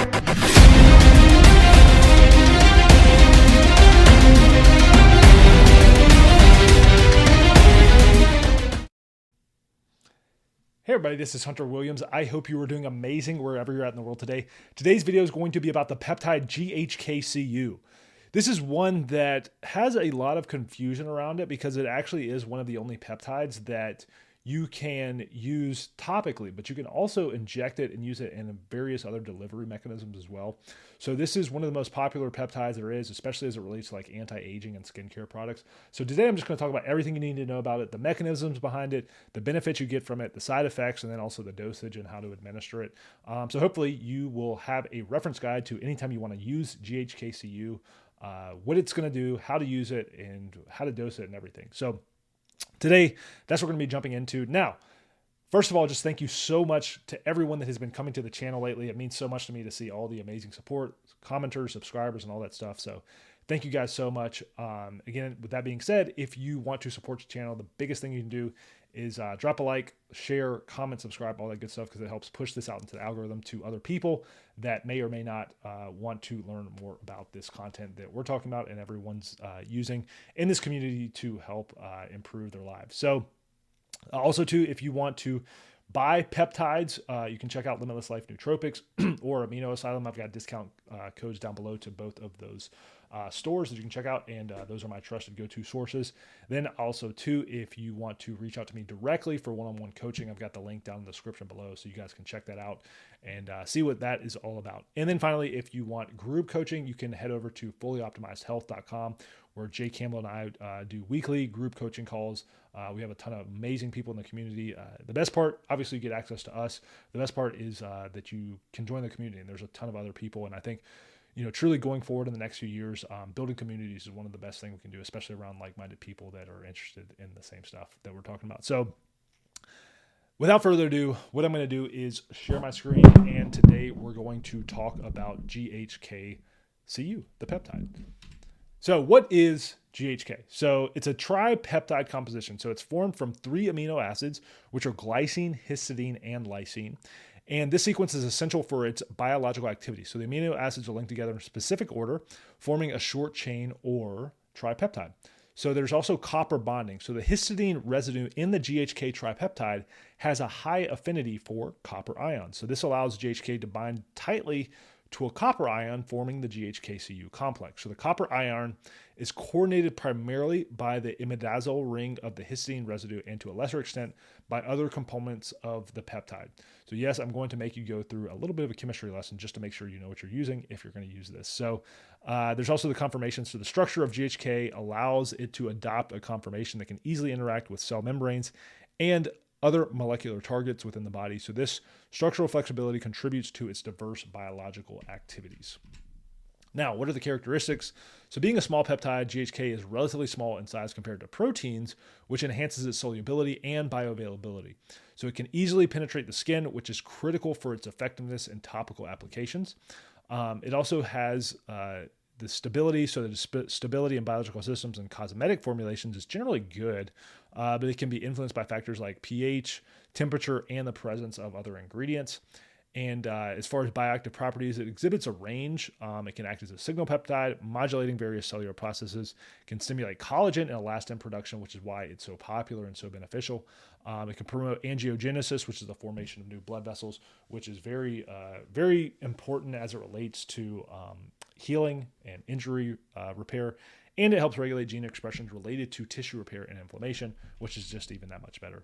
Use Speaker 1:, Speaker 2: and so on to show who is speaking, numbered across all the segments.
Speaker 1: Hey everybody, this is Hunter Williams. I hope you are doing amazing wherever you're at in the world today. Today's video is going to be about the peptide GHKCU. This is one that has a lot of confusion around it because it actually is one of the only peptides that you can use topically, but you can also inject it and use it in various other delivery mechanisms as well. So this is one of the most popular peptides there is, especially as it relates to like anti-aging and skincare products. So today I'm just going to talk about everything you need to know about it, the mechanisms behind it, the benefits you get from it, the side effects, and then also the dosage and how to administer it. Um, so hopefully you will have a reference guide to anytime you want to use GHKCU, uh, what it's going to do, how to use it, and how to dose it and everything. So Today, that's what we're going to be jumping into. Now, first of all, just thank you so much to everyone that has been coming to the channel lately. It means so much to me to see all the amazing support, commenters, subscribers, and all that stuff. So, thank you guys so much. Um, again, with that being said, if you want to support the channel, the biggest thing you can do is uh, drop a like, share, comment, subscribe, all that good stuff because it helps push this out into the algorithm to other people that may or may not uh, want to learn more about this content that we're talking about and everyone's uh, using in this community to help uh, improve their lives. So, uh, also, too, if you want to buy peptides, uh, you can check out Limitless Life Nootropics or Amino Asylum. I've got discount codes down below to both of those uh, stores that you can check out, and uh, those are my trusted go-to sources. Then also too, if you want to reach out to me directly for one-on-one coaching, I've got the link down in the description below, so you guys can check that out and uh, see what that is all about. And then finally, if you want group coaching, you can head over to fullyoptimizedhealth.com where Jay Campbell and I uh, do weekly group coaching calls. Uh, we have a ton of amazing people in the community. Uh, the best part, obviously, you get access to us. The best part is uh, that you can join the community, and there's a ton of other people. And I think you know, truly going forward in the next few years, um, building communities is one of the best things we can do, especially around like-minded people that are interested in the same stuff that we're talking about. So, without further ado, what I'm going to do is share my screen, and today we're going to talk about GHKCU, the peptide. So, what is GHK? So, it's a tripeptide composition. So, it's formed from three amino acids, which are glycine, histidine, and lysine. And this sequence is essential for its biological activity. So the amino acids are linked together in a specific order, forming a short chain or tripeptide. So there's also copper bonding. So the histidine residue in the GHK tripeptide has a high affinity for copper ions. So this allows GHK to bind tightly to a copper ion forming the GHKCU complex. So the copper ion is coordinated primarily by the imidazole ring of the histidine residue and to a lesser extent by other components of the peptide. So yes, I'm going to make you go through a little bit of a chemistry lesson just to make sure you know what you're using if you're going to use this. So uh, there's also the conformations. So the structure of GHK allows it to adopt a conformation that can easily interact with cell membranes and other molecular targets within the body. So, this structural flexibility contributes to its diverse biological activities. Now, what are the characteristics? So, being a small peptide, GHK is relatively small in size compared to proteins, which enhances its solubility and bioavailability. So, it can easily penetrate the skin, which is critical for its effectiveness in topical applications. Um, it also has uh, the stability, so the sp- stability in biological systems and cosmetic formulations is generally good, uh, but it can be influenced by factors like pH, temperature, and the presence of other ingredients. And uh, as far as bioactive properties, it exhibits a range. Um, it can act as a signal peptide, modulating various cellular processes, can stimulate collagen and elastin production, which is why it's so popular and so beneficial. Um, it can promote angiogenesis, which is the formation of new blood vessels, which is very, uh, very important as it relates to um, healing and injury uh, repair. And it helps regulate gene expressions related to tissue repair and inflammation, which is just even that much better.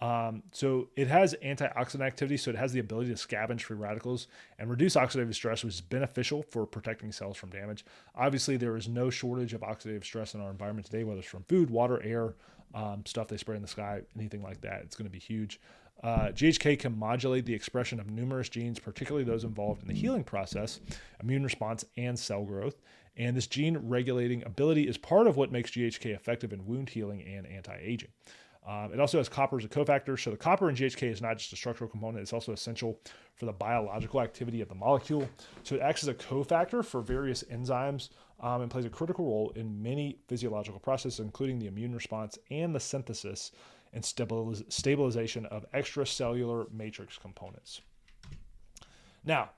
Speaker 1: Um, so it has antioxidant activity, so it has the ability to scavenge free radicals and reduce oxidative stress, which is beneficial for protecting cells from damage. Obviously, there is no shortage of oxidative stress in our environment today, whether it's from food, water, air, um, stuff they spray in the sky, anything like that. It's going to be huge. Uh, GHK can modulate the expression of numerous genes, particularly those involved in the healing process, immune response, and cell growth. And this gene regulating ability is part of what makes GHK effective in wound healing and anti aging. Um, it also has copper as a cofactor. So the copper in GHK is not just a structural component, it's also essential for the biological activity of the molecule. So it acts as a cofactor for various enzymes um, and plays a critical role in many physiological processes, including the immune response and the synthesis and stabiliz- stabilization of extracellular matrix components. Now,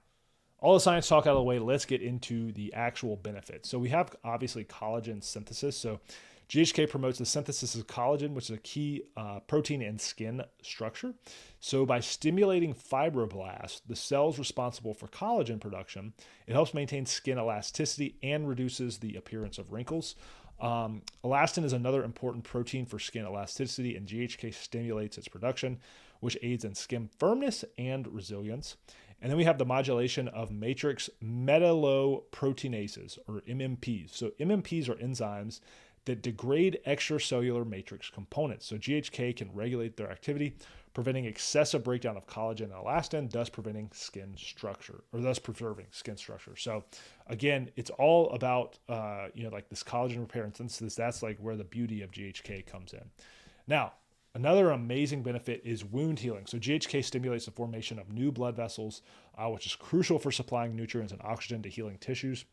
Speaker 1: all the science talk out of the way, let's get into the actual benefits. So we have obviously collagen synthesis. So GHK promotes the synthesis of collagen, which is a key uh, protein in skin structure. So, by stimulating fibroblasts, the cells responsible for collagen production, it helps maintain skin elasticity and reduces the appearance of wrinkles. Um, elastin is another important protein for skin elasticity, and GHK stimulates its production, which aids in skin firmness and resilience. And then we have the modulation of matrix metalloproteinases, or MMPs. So, MMPs are enzymes that degrade extracellular matrix components. So GHK can regulate their activity, preventing excessive breakdown of collagen and elastin, thus preventing skin structure or thus preserving skin structure. So again, it's all about uh, you know like this collagen repair and synthesis. That's like where the beauty of GHK comes in. Now, Another amazing benefit is wound healing. So, GHK stimulates the formation of new blood vessels, uh, which is crucial for supplying nutrients and oxygen to healing tissues.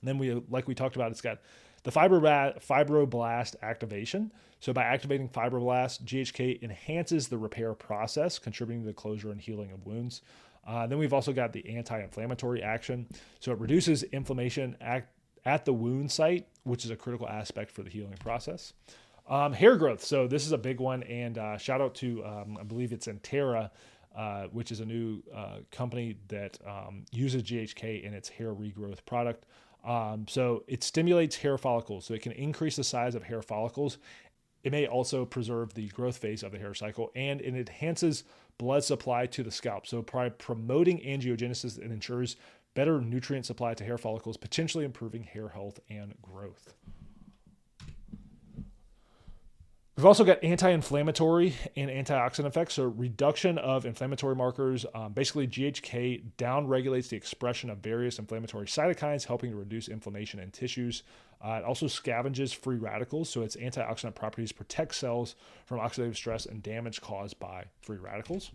Speaker 1: And then we, like we talked about, it's got the fibroblast activation. So, by activating fibroblasts, GHK enhances the repair process, contributing to the closure and healing of wounds. Uh, then we've also got the anti inflammatory action. So, it reduces inflammation at, at the wound site, which is a critical aspect for the healing process. Um, hair growth. So, this is a big one. And uh, shout out to, um, I believe it's Entera. Uh, which is a new uh, company that um, uses GHK in its hair regrowth product. Um, so it stimulates hair follicles, so it can increase the size of hair follicles. It may also preserve the growth phase of the hair cycle, and it enhances blood supply to the scalp. So by promoting angiogenesis, it ensures better nutrient supply to hair follicles, potentially improving hair health and growth. We've also got anti-inflammatory and antioxidant effects. So reduction of inflammatory markers. Um, basically, GHK downregulates the expression of various inflammatory cytokines, helping to reduce inflammation in tissues. Uh, it also scavenges free radicals. So its antioxidant properties protect cells from oxidative stress and damage caused by free radicals.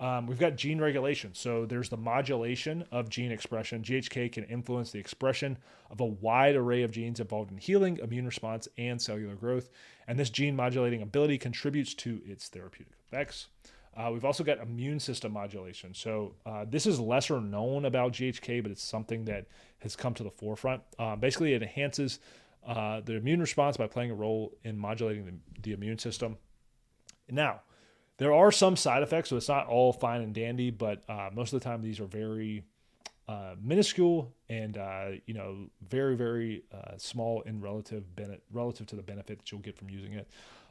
Speaker 1: Um, we've got gene regulation. So there's the modulation of gene expression. GHK can influence the expression of a wide array of genes involved in healing, immune response, and cellular growth. And this gene modulating ability contributes to its therapeutic effects. Uh, we've also got immune system modulation. So uh, this is lesser known about GHK, but it's something that has come to the forefront. Uh, basically, it enhances uh, the immune response by playing a role in modulating the, the immune system. Now, there are some side effects, so it's not all fine and dandy, but uh, most of the time these are very uh, minuscule and uh, you know very very uh, small in relative benefit relative to the benefit that you'll get from using it.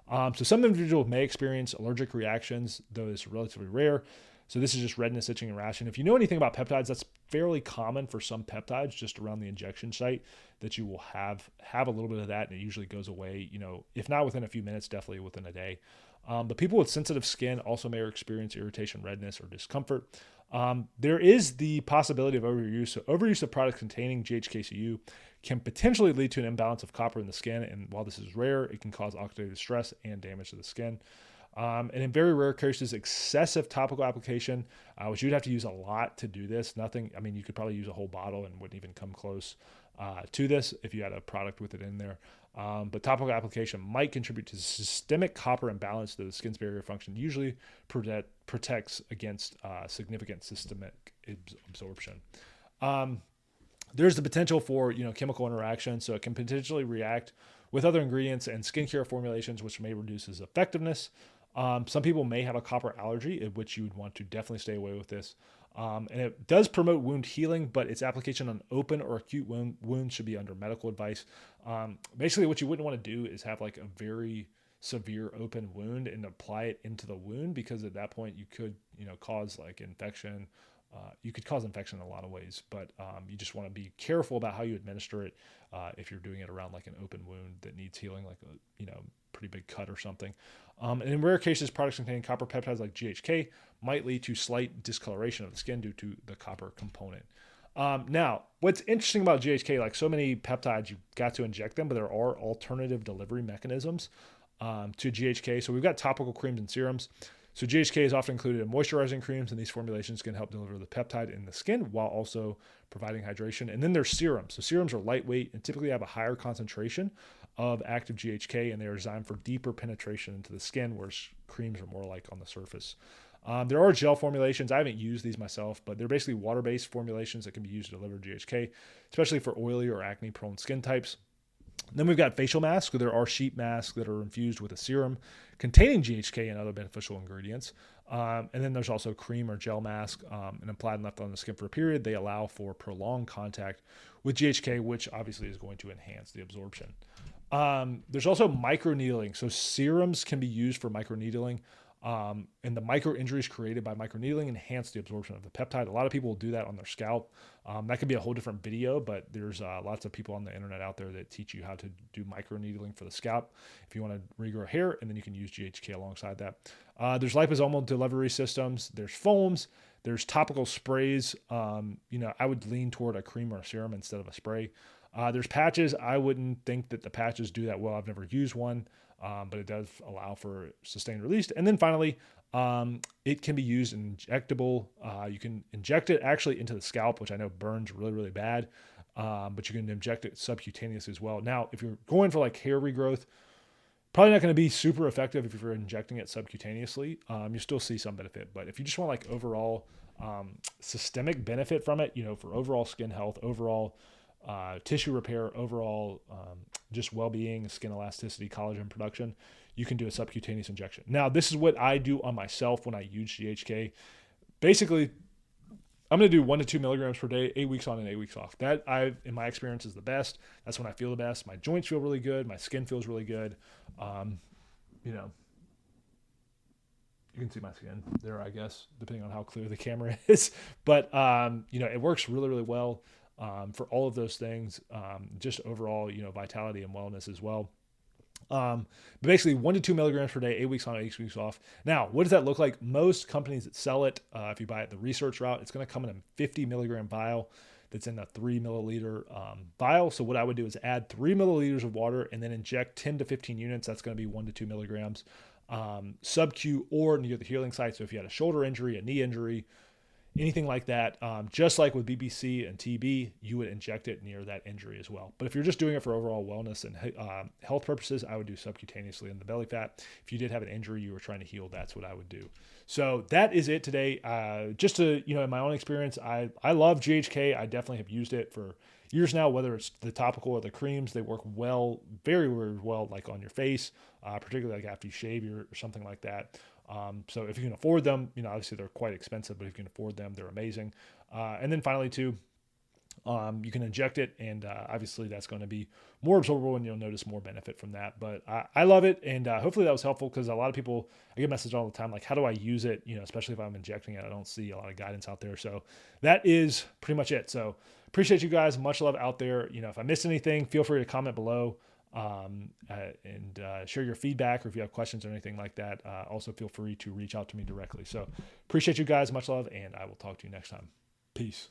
Speaker 1: Um, so some individuals may experience allergic reactions, though it's relatively rare. So this is just redness, itching, and rash. And if you know anything about peptides, that's fairly common for some peptides, just around the injection site, that you will have have a little bit of that, and it usually goes away. You know, if not within a few minutes, definitely within a day. Um, but people with sensitive skin also may experience irritation, redness, or discomfort. Um, there is the possibility of overuse. So overuse of products containing GHKCU can potentially lead to an imbalance of copper in the skin. And while this is rare, it can cause oxidative stress and damage to the skin. Um, and in very rare cases, excessive topical application, uh, which you'd have to use a lot to do this. Nothing, I mean, you could probably use a whole bottle and wouldn't even come close uh, to this if you had a product with it in there. Um, but topical application might contribute to systemic copper imbalance to the skin's barrier function, usually protect, protects against uh, significant systemic absorption. Um, there's the potential for you know chemical interaction, so it can potentially react with other ingredients and skincare formulations, which may reduce its effectiveness. Um, some people may have a copper allergy, in which you would want to definitely stay away with this. Um, and it does promote wound healing, but its application on open or acute wound, wounds should be under medical advice. Um, basically, what you wouldn't want to do is have like a very severe open wound and apply it into the wound because at that point you could, you know, cause like infection. Uh, you could cause infection in a lot of ways, but um, you just want to be careful about how you administer it uh, if you're doing it around like an open wound that needs healing, like a you know pretty big cut or something. Um, and in rare cases, products containing copper peptides like GHK might lead to slight discoloration of the skin due to the copper component. Um, now, what's interesting about GHK, like so many peptides, you've got to inject them, but there are alternative delivery mechanisms um, to GHK. So we've got topical creams and serums. So GHK is often included in moisturizing creams, and these formulations can help deliver the peptide in the skin while also providing hydration. And then there's serums. So serums are lightweight and typically have a higher concentration of active GHK, and they are designed for deeper penetration into the skin, whereas creams are more like on the surface. Um, there are gel formulations. I haven't used these myself, but they're basically water based formulations that can be used to deliver GHK, especially for oily or acne prone skin types. Then we've got facial masks. There are sheet masks that are infused with a serum containing GHK and other beneficial ingredients. Um, and then there's also cream or gel mask um, and applied and left on the skin for a period. They allow for prolonged contact with GHK, which obviously is going to enhance the absorption. Um, there's also microneedling. So serums can be used for microneedling. Um, and the micro injuries created by microneedling enhance the absorption of the peptide. A lot of people will do that on their scalp. Um, that could be a whole different video, but there's uh, lots of people on the internet out there that teach you how to do microneedling for the scalp if you want to regrow hair, and then you can use GHK alongside that. Uh, there's liposomal delivery systems. There's foams. There's topical sprays. Um, you know, I would lean toward a cream or a serum instead of a spray. Uh, there's patches. I wouldn't think that the patches do that well. I've never used one um, but it does allow for sustained release. And then finally, um, it can be used injectable. Uh, you can inject it actually into the scalp, which I know burns really, really bad, um, but you can inject it subcutaneous as well. Now, if you're going for like hair regrowth, probably not going to be super effective if you're injecting it subcutaneously. Um, you still see some benefit, but if you just want like overall um, systemic benefit from it, you know, for overall skin health, overall uh, tissue repair, overall um, just well-being, skin elasticity, collagen production, you can do a subcutaneous injection. Now, this is what I do on myself when I use GHK. Basically, I'm going to do one to two milligrams per day, eight weeks on and eight weeks off. That I, in my experience, is the best. That's when I feel the best. My joints feel really good. My skin feels really good. Um, you know, you can see my skin there, I guess, depending on how clear the camera is. But um, you know, it works really, really well um, for all of those things, um, just overall, you know, vitality and wellness as well. Um, but basically, one to two milligrams per day, eight weeks on, eight weeks off. Now, what does that look like? Most companies that sell it, uh, if you buy it the research route, it's going to come in a 50 milligram vial that's in a three milliliter um, vial. So, what I would do is add three milliliters of water and then inject 10 to 15 units. That's going to be one to two milligrams um, sub Q or near the healing site. So, if you had a shoulder injury, a knee injury, anything like that, um, just like with BPC and TB, you would inject it near that injury as well. But if you're just doing it for overall wellness and uh, health purposes, I would do subcutaneously in the belly fat. If you did have an injury you were trying to heal, that's what I would do. So that is it today. Uh, just to you know, in my own experience, I I love GHK. I definitely have used it for years now. Whether it's the topical or the creams, they work well, very very well, like on your face, uh, particularly like after you shave or something like that. Um, so if you can afford them, you know, obviously they're quite expensive, but if you can afford them, they're amazing. Uh, and then finally, too, um, you can inject it, and uh, obviously that's going to be more absorbable, and you'll notice more benefit from that. But I, I love it, and uh, hopefully that was helpful because a lot of people I get messages all the time like, "How do I use it?" You know, especially if I'm injecting it, I don't see a lot of guidance out there. So that is pretty much it. So appreciate you guys. Much love out there. You know, if I missed anything, feel free to comment below um, uh, and uh, share your feedback or if you have questions or anything like that. Uh, also, feel free to reach out to me directly. So, appreciate you guys. Much love, and I will talk to you next time. Peace.